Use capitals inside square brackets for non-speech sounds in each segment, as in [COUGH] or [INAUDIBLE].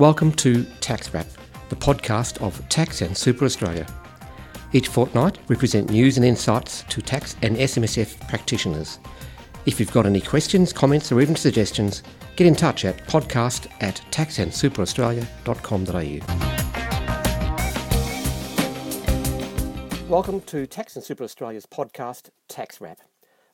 Welcome to Tax Wrap, the podcast of Tax and Super Australia. Each fortnight, we present news and insights to tax and SMSF practitioners. If you've got any questions, comments, or even suggestions, get in touch at podcast at taxandsuperaustralia.com.au. Welcome to Tax and Super Australia's podcast, Tax Wrap.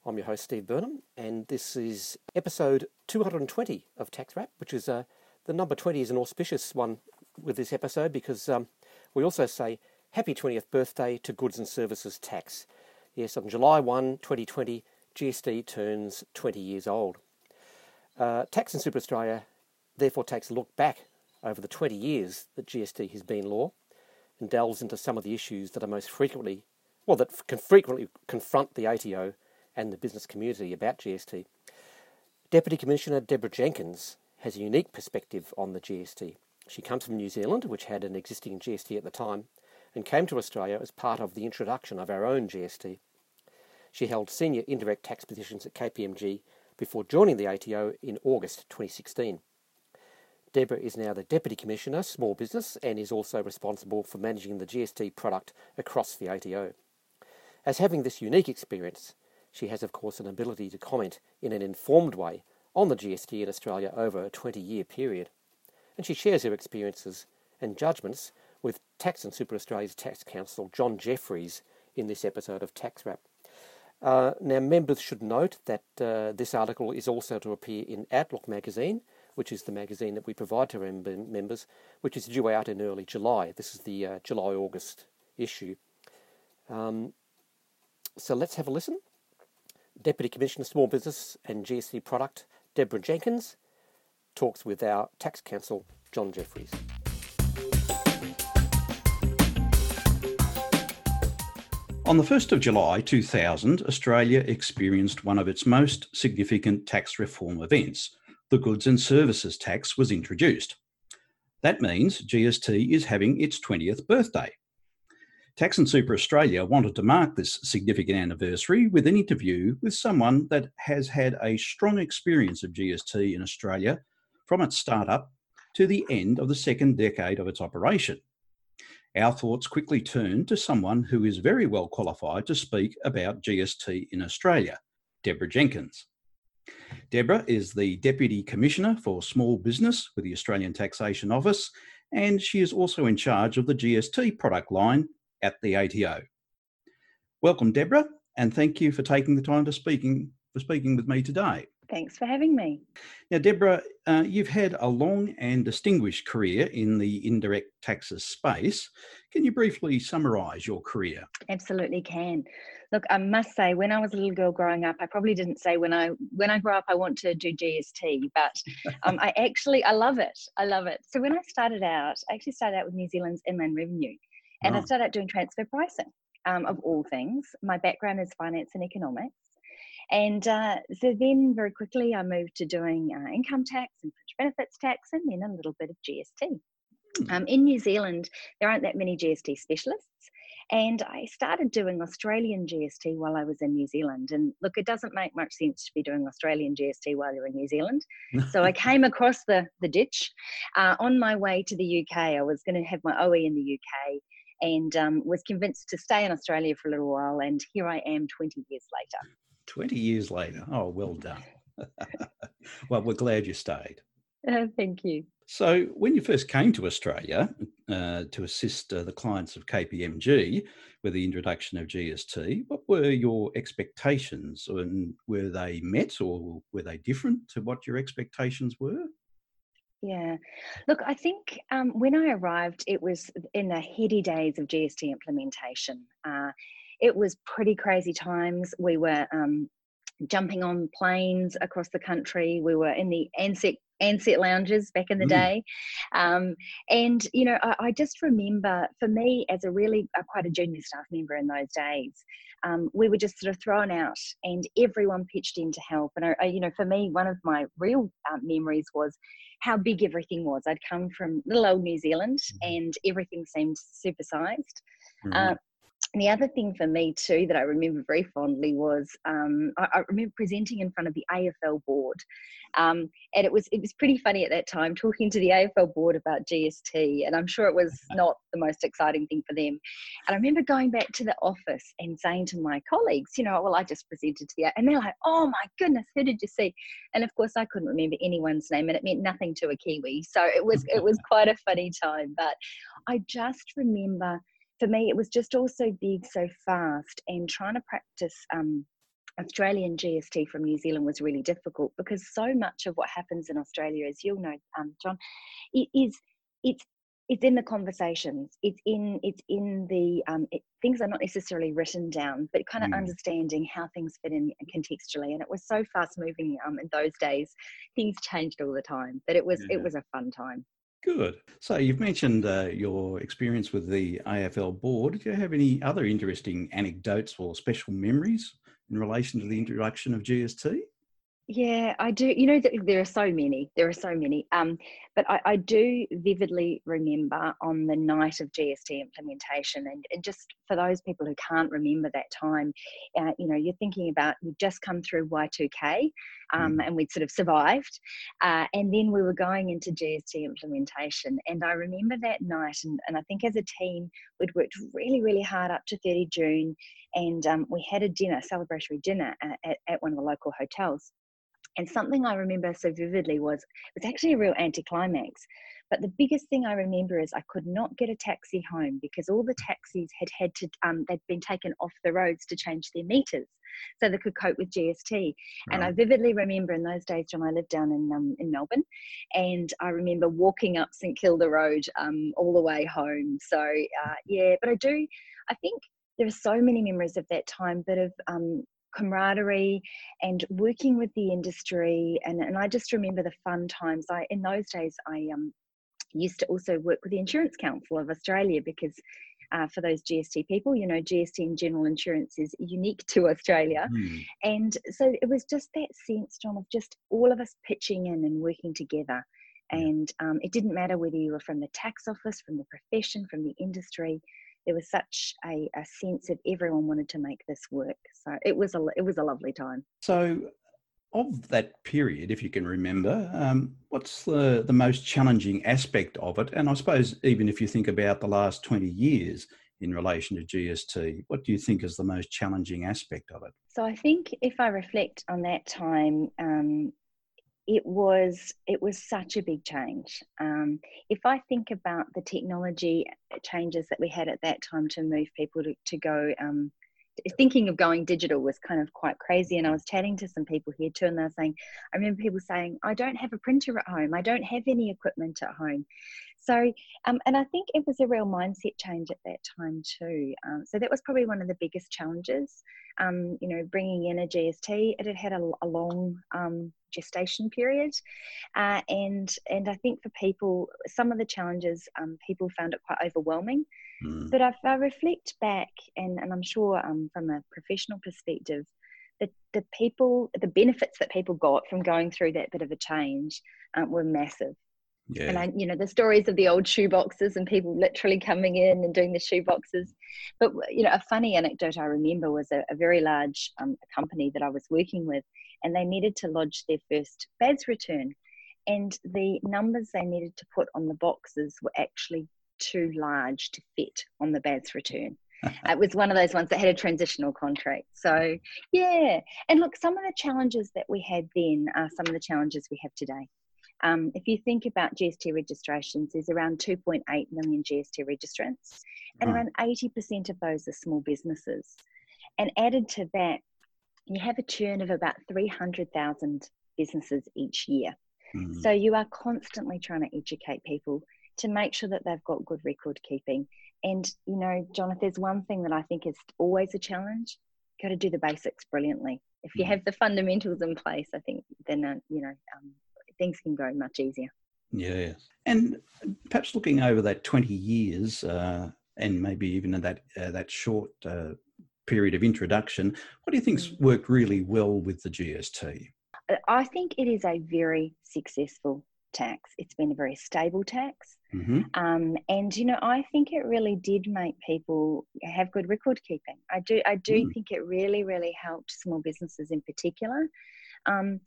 I'm your host, Steve Burnham, and this is episode 220 of Tax Wrap, which is a the number 20 is an auspicious one with this episode because um, we also say happy 20th birthday to goods and services tax. Yes, on July 1, 2020, GST turns 20 years old. Uh, tax and Super Australia therefore takes a look back over the 20 years that GST has been law and delves into some of the issues that are most frequently, well, that can frequently confront the ATO and the business community about GST. Deputy Commissioner Deborah Jenkins has a unique perspective on the GST. She comes from New Zealand, which had an existing GST at the time, and came to Australia as part of the introduction of our own GST. She held senior indirect tax positions at KPMG before joining the ATO in August 2016. Deborah is now the Deputy Commissioner, Small Business, and is also responsible for managing the GST product across the ATO. As having this unique experience, she has, of course, an ability to comment in an informed way on the GST in Australia over a 20 year period. And she shares her experiences and judgments with Tax and Super Australia's Tax Counsel John Jeffries in this episode of Tax Wrap. Uh, now, members should note that uh, this article is also to appear in Outlook magazine, which is the magazine that we provide to our members, which is due out in early July. This is the uh, July August issue. Um, so let's have a listen. Deputy Commissioner Small Business and GST Product Deborah Jenkins talks with our tax counsel, John Jeffries. On the 1st of July 2000, Australia experienced one of its most significant tax reform events. The goods and services tax was introduced. That means GST is having its 20th birthday. Tax and Super Australia wanted to mark this significant anniversary with an interview with someone that has had a strong experience of GST in Australia from its startup to the end of the second decade of its operation. Our thoughts quickly turned to someone who is very well qualified to speak about GST in Australia, Deborah Jenkins. Deborah is the Deputy Commissioner for Small Business with the Australian Taxation Office, and she is also in charge of the GST product line at the ATO. Welcome, Deborah, and thank you for taking the time to speaking for speaking with me today. Thanks for having me. Now, Deborah, uh, you've had a long and distinguished career in the indirect taxes space. Can you briefly summarise your career? Absolutely can. Look, I must say, when I was a little girl growing up, I probably didn't say when I when I grow up I want to do GST, but um, [LAUGHS] I actually I love it. I love it. So when I started out, I actually started out with New Zealand's Inland Revenue, and I started out doing transfer pricing um, of all things. My background is finance and economics. And uh, so then very quickly I moved to doing uh, income tax and benefits tax and then a little bit of GST. Hmm. Um, in New Zealand, there aren't that many GST specialists. And I started doing Australian GST while I was in New Zealand. And look, it doesn't make much sense to be doing Australian GST while you're in New Zealand. [LAUGHS] so I came across the, the ditch. Uh, on my way to the UK, I was going to have my OE in the UK and um, was convinced to stay in Australia for a little while. And here I am 20 years later. 20 years later. Oh, well done. [LAUGHS] well, we're glad you stayed. Uh, thank you. So, when you first came to Australia uh, to assist uh, the clients of KPMG with the introduction of GST, what were your expectations? And were they met or were they different to what your expectations were? Yeah. Look, I think um, when I arrived, it was in the heady days of GST implementation. Uh, it was pretty crazy times. We were um, jumping on planes across the country. We were in the Ansett Ansett lounges back in the mm. day. Um, and, you know, I, I, just remember for me as a really uh, quite a junior staff member in those days, um, we were just sort of thrown out and everyone pitched in to help. And, I, I, you know, for me, one of my real um, memories was how big everything was. I'd come from little old New Zealand mm. and everything seemed supersized. Mm. Uh, And the other thing for me too that I remember very fondly was um, I, I, remember presenting in front of the AFL board, um, and it was it was pretty funny at that time talking to the AFL board about GST, and I'm sure it was [LAUGHS] not the most exciting thing for them. And I remember going back to the office and saying to my colleagues, you know, well I just presented to the and they're like, oh my goodness, who did you see? And of course I couldn't remember anyone's name, and it meant nothing to a Kiwi, so it was it was [LAUGHS] quite a funny time. But I just remember for me, it was just all so big, so fast, and trying to practice um, Australian GST from New Zealand was really difficult because so much of what happens in Australia, as you'll know, um, John, it is it's it's in the conversations. It's in it's in the um, it, things are not necessarily written down, but kind of mm. understanding how things fit in contextually. And it was so fast moving um, in those days. Things changed all the time, but it was yeah. it was a fun time. Good. So you've mentioned uh, your experience with the AFL board. Do you have any other interesting anecdotes or special memories in relation to the introduction of GST? Yeah, I do. You know, there are so many. There are so many. Um, but I, I, do vividly remember on the night of GST implementation, and, and just for those people who can't remember that time, uh, you know, you're thinking about we've just come through Y2K, um, mm. and we'd sort of survived, uh, and then we were going into GST implementation. And I remember that night, and, and I think as a team, we'd worked really, really hard up to 30 June, and um, we had a dinner, celebratory dinner at, at, at one of the local hotels and something I remember so vividly was it was actually a real anticlimax. But the biggest thing I remember is I could not get a taxi home because all the taxis had had to um, they'd been taken off the roads to change their meters so they could cope with GST. Right. And I vividly remember in those days, John, I lived down in um, in Melbourne, and I remember walking up St Kilda Road um, all the way home. So uh, yeah, but I do, I think there are so many memories of that time, but of um, camaraderie and working with the industry and, and I just remember the fun times I in those days I um used to also work with the Insurance Council of Australia because uh, for those GST people, you know, GST and general insurance is unique to Australia. Mm. And so it was just that sense, John, of just all of us pitching in and working together. And um, it didn't matter whether you were from the tax office, from the profession, from the industry there was such a, a sense of everyone wanted to make this work. So it was a it was a lovely time. So of that period, if you can remember, um, what's the, the most challenging aspect of it? And I suppose even if you think about the last 20 years in relation to GST, what do you think is the most challenging aspect of it? So I think if I reflect on that time, um, it was it was such a big change. Um, if I think about the technology changes that we had at that time to move people to, to go, um, thinking of going digital was kind of quite crazy. And I was chatting to some people here too, and they were saying, I remember people saying, I don't have a printer at home, I don't have any equipment at home. So, um, and I think it was a real mindset change at that time too. Um, so that was probably one of the biggest challenges. Um, you know, bringing in a GST, it had had a, a long um, gestation period, uh, and and I think for people, some of the challenges, um, people found it quite overwhelming. Mm. But if I reflect back, and, and I'm sure um, from a professional perspective, the, the people, the benefits that people got from going through that bit of a change um, were massive. Yeah. And I, you know, the stories of the old shoe boxes and people literally coming in and doing the shoe boxes. But, you know, a funny anecdote I remember was a, a very large um, company that I was working with, and they needed to lodge their first BAS return. And the numbers they needed to put on the boxes were actually too large to fit on the BAS return. [LAUGHS] it was one of those ones that had a transitional contract. So, yeah. And look, some of the challenges that we had then are some of the challenges we have today. Um, if you think about GST registrations, there's around 2.8 million GST registrants, and around 80% of those are small businesses. And added to that, you have a churn of about 300,000 businesses each year. Mm-hmm. So you are constantly trying to educate people to make sure that they've got good record keeping. And, you know, Jonathan, there's one thing that I think is always a challenge got to do the basics brilliantly. If you mm. have the fundamentals in place, I think then, uh, you know, um, things can go much easier. Yeah. And perhaps looking over that 20 years uh, and maybe even in that, uh, that short uh, period of introduction, what do you think's mm. worked really well with the GST? I think it is a very successful tax. It's been a very stable tax. Mm-hmm. Um, and you know, I think it really did make people have good record keeping. I do, I do mm. think it really, really helped small businesses in particular. Um,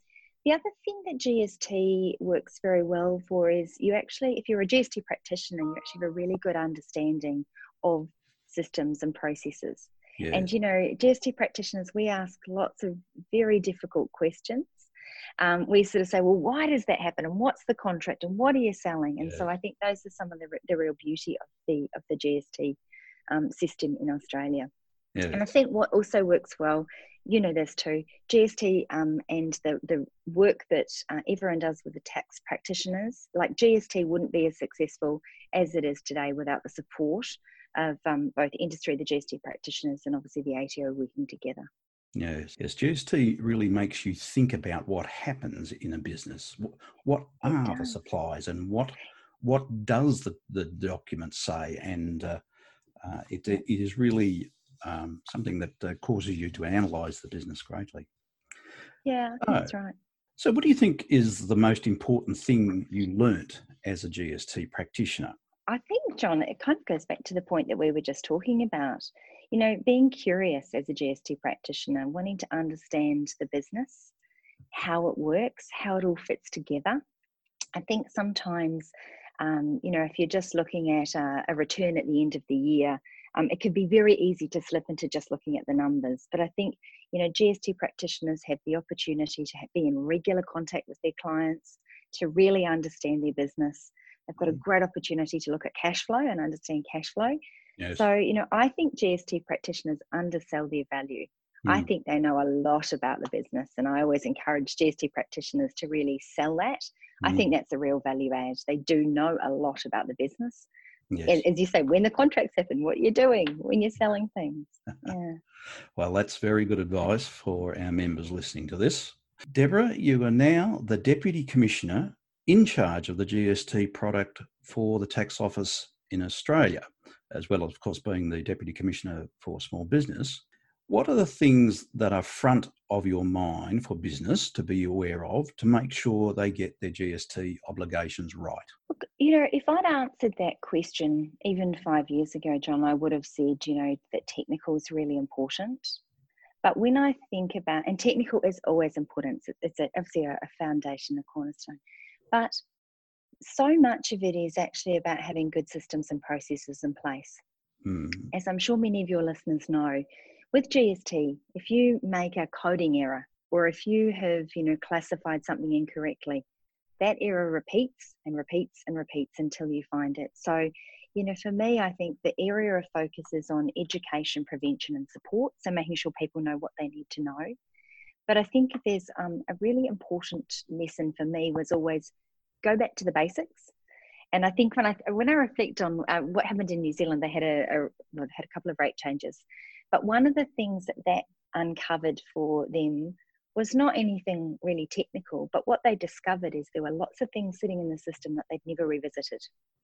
the other thing that GST works very well for is you actually, if you're a GST practitioner, you actually have a really good understanding of systems and processes. Yeah. And you know, GST practitioners, we ask lots of very difficult questions um, we sort of say, well, why does that happen, and what's the contract, and what are you selling? And yeah. so I think those are some of the, the real beauty of the of the GST um, system in Australia. Yeah. And I think what also works well, you know, there's two GST um, and the the work that uh, everyone does with the tax practitioners. Like GST wouldn't be as successful as it is today without the support of um, both industry, the GST practitioners, and obviously the ATO working together. Yes, yes. GST really makes you think about what happens in a business. What, are the supplies, and what what does the, the document say? And uh, uh, it, it is really um, something that uh, causes you to analyse the business greatly. Yeah, that's right. So, what do you think is the most important thing you learnt as a GST practitioner? I think, John, it kind of goes back to the point that we were just talking about you know, being curious as a GST practitioner, wanting to understand the business, how it works, how it all fits together. I think sometimes, um, you know, if you're just looking at a, a, return at the end of the year, um, it could be very easy to slip into just looking at the numbers. But I think, you know, GST practitioners have the opportunity to have, be in regular contact with their clients, to really understand their business. They've got a mm. great opportunity to look at cash flow and understand cash flow. Yes. So, you know, I think GST practitioners undersell their value. Mm. I hmm. think they know a lot about the business, and I always encourage GST practitioners to really sell that. Mm. I hmm. think that's a real value add. They do know a lot about the business. Yes. As you say, when the contracts happen, what you're doing, when you're selling things. [LAUGHS] Yeah. well, that's very good advice for our members listening to this. Deborah, you are now the Deputy Commissioner in charge of the GST product for the Tax Office in Australia as well as, of course, being the Deputy Commissioner for Small Business, what are the things that are front of your mind for business to be aware of to make sure they get their GST obligations right? Look, you know, if I'd answered that question even five years ago, John, I would have said, you know, that technical is really important. But when I think about, and technical is always important, it's obviously a, a foundation, a cornerstone. But so much of it is actually about having good systems and processes in place. Mm. As I'm sure many of your listeners know, with GST, if you make a coding error or if you have, you know, classified something incorrectly, that error repeats and repeats and repeats until you find it. So, you know, for me, I think the area of focus is on education, prevention, and support. So, making sure people know what they need to know. But I think there's um, a really important lesson for me was always go back to the basics. And I think when I when I reflect on uh, what happened in New Zealand, they had a, a well, had a couple of rate changes, but one of the things that that uncovered for them was not anything really technical, but what they discovered is there were lots of things sitting in the system that they'd never revisited.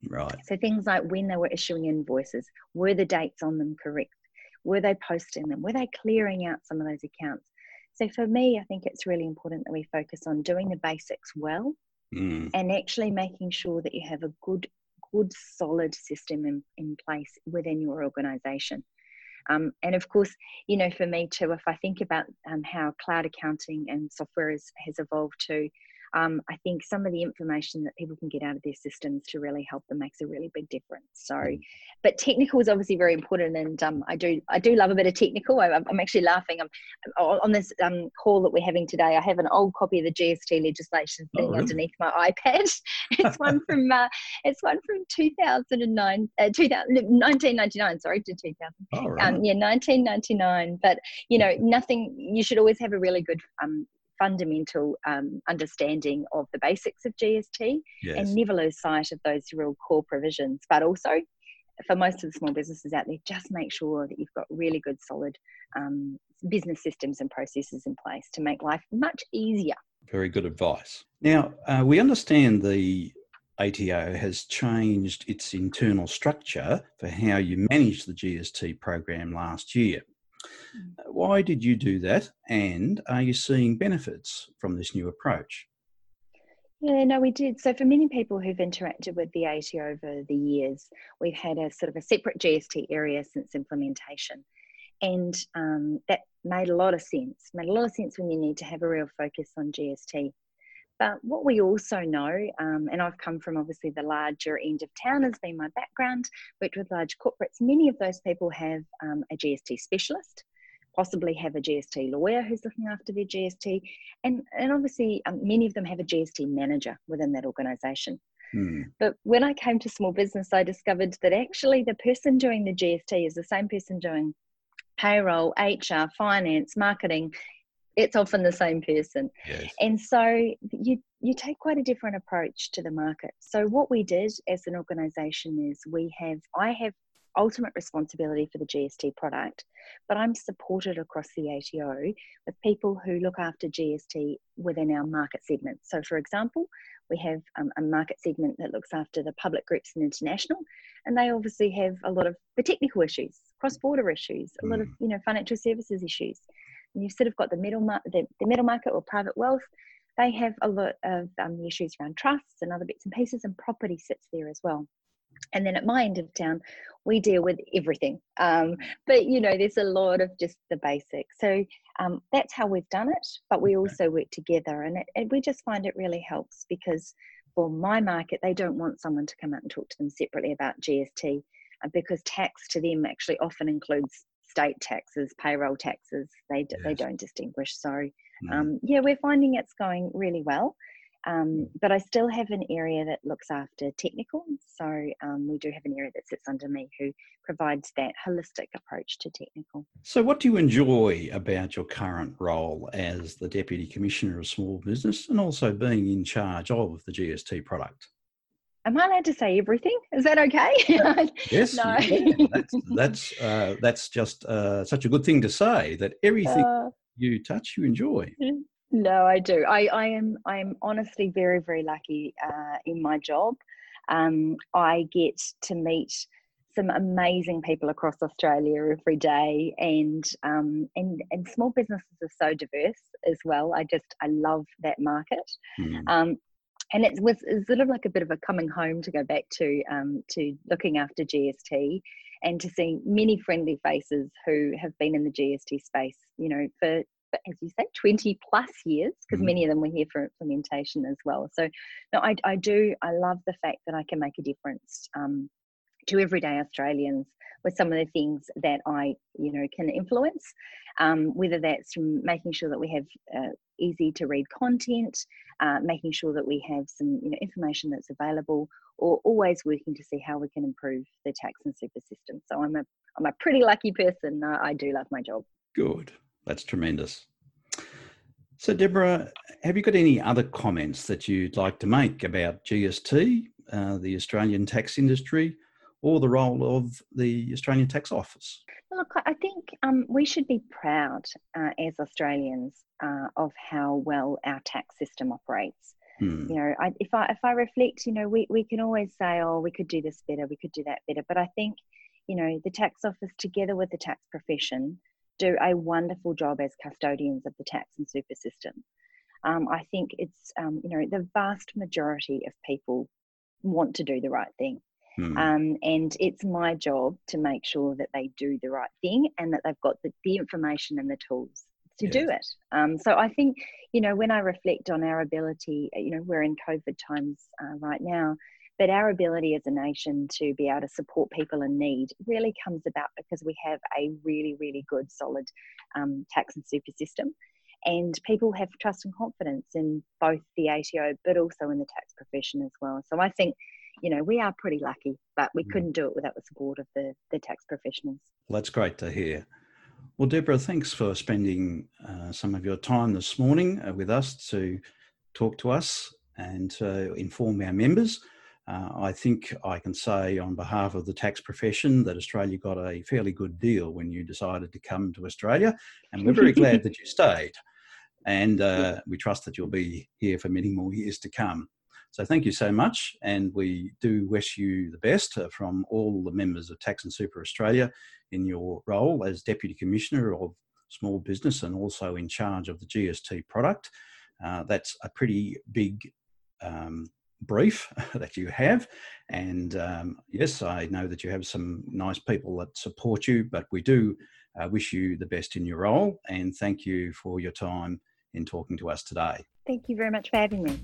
Right. So things like when they were issuing invoices, were the dates on them correct? Were they posting them? Were they clearing out some of those accounts? So for me, I think it's really important that we focus on doing the basics well mm. and actually making sure that you have a good good solid system in, in place within your organization um, and of course you know for me too if i think about um, how cloud accounting and software is, has evolved too um, I think some of the information that people can get out of their systems to really help them makes a really big difference. So, mm. but technical is obviously very important, and um, I do I do love a bit of technical. I, am actually laughing. I'm on this um, call that we're having today. I have an old copy of the GST legislation sitting oh, really? underneath my iPad. [LAUGHS] it's [LAUGHS] one from uh, it's one from 2009, uh, 2000, 1999. Sorry, to 2000. Oh, right. um, yeah, 1999. But you know, nothing. You should always have a really good um, fundamental um, understanding of the basics of GST yes. and never lose sight of those real core provisions. But also, for most of the small businesses out there, just make sure that you've got really good, solid um, business systems and processes in place to make life much easier. Very good advice. Now, uh, we understand the ATO has changed its internal structure for how you manage the GST program last year. Mm. Why did you do that? And are you seeing benefits from this new approach? Yeah, no, we did. So, for many people who've interacted with the ATO over the years, we've had a sort of a separate GST area since implementation. And um, that made a lot of sense. Made a lot of sense when you need to have a real focus on GST. But what we also know, um, and I've come from obviously the larger end of town, has been my background, worked with large corporates. Many of those people have um, a GST specialist, possibly have a GST lawyer who's looking after their GST, and, and obviously um, many of them have a GST manager within that organisation. Hmm. But when I came to small business, I discovered that actually the person doing the GST is the same person doing payroll, HR, finance, marketing, it's often the same person. Yes. And so you you take quite a different approach to the market. So what we did as an organization is we have I have ultimate responsibility for the GST product, but I'm supported across the ATO with people who look after GST within our market segment. So for example, we have um, a market segment that looks after the public groups and international, and they obviously have a lot of the technical issues, cross-border issues, a mm. lot of mm. you know financial services issues you've sort of got the middle mar- the, the middle market or private wealth they have a lot of um, issues around trusts and other bits and pieces and property sits there as well. And then at my end of town we deal with everything. Um, but you know there's a lot of just the basics. So um, that's how we've done it but we also work together and, it, and we just find it really helps because for my market they don't want someone to come out and talk to them separately about gst uh, because tax to them actually often includes state taxes, payroll taxes. They yes. they don't distinguish. So mm. um, yeah, we're finding it's going really well. Um, mm. but I still have an area that looks after technical. So um, we do have an area that sits under me who provides that holistic approach to technical. So, what do you enjoy about your current role as the Deputy Commissioner of Small Business and also being in charge of the GST product? Am I allowed to say everything? Is that okay? [LAUGHS] yes. no. Yeah. That's that's, uh, that's just uh, such a good thing to say that everything uh, you touch, you enjoy. No, I do. I, I am I am honestly very very lucky uh, in my job. Um, I get to meet some amazing people across Australia every day, and um, and and small businesses are so diverse as well. I just I love that market. Mm. Um, and it was, sort of like a bit of a coming home to go back to um, to looking after GST and to see many friendly faces who have been in the GST space, you know, for, for as you say, 20 plus years, because mm-hmm. many of them were here for implementation as well. So, no, I, I do, I love the fact that I can make a difference um, to everyday Australians with some of the things that I, you know, can influence. Um, whether that's from making sure that we have uh, easy to read content, uh, making sure that we have some, you know, information that's available, or always working to see how we can improve the tax and super system. So I'm a, I'm a pretty lucky person. I do love my job. Good. That's tremendous. So, Deborah, have you got any other comments that you'd like to make about GST, uh, the Australian tax industry, or the role of the Australian Tax Office? Look, I think um, we should be proud uh, as Australians uh, of how well our tax system operates. Hmm. You know, I, if I if I reflect, you know, we, we can always say, oh, we could do this better, we could do that better. But I think, you know, the tax office together with the tax profession do a wonderful job as custodians of the tax and super system. Um, I think it's, um, you know, the vast majority of people want to do the right thing. Hmm. Um, and it's my job to make sure that they do the right thing and that they've got the, the information and the tools to yes. do it. Um, so I think, you know, when I reflect on our ability, you know, we're in COVID times uh, right now, but our ability as a nation to be able to support people in need really comes about because we have a really, really good, solid um, tax and super system. And people have trust and confidence in both the ATO, but also in the tax profession as well. So I think you know, we are pretty lucky, but we mm. couldn't do it without the support of the, the tax professionals. Well, that's great to hear. Well, Deborah, thanks for spending uh, some of your time this morning uh, with us to talk to us and to inform our members. Uh, I think I can say on behalf of the tax profession that Australia got a fairly good deal when you decided to come to Australia, and we're very glad [LAUGHS] that you stayed. And uh, we trust that you'll be here for many more years to come. So thank you so much, and we do wish you the best uh, from all the members of Tax and Super Australia in your role as Deputy Commissioner of Small Business and also in charge of the GST product. Uh, that's a pretty big um, brief [LAUGHS] that you have. And um, yes, I know that you have some nice people that support you, but we do uh, wish you the best in your role and thank you for your time in talking to us today. Thank you very much for having me.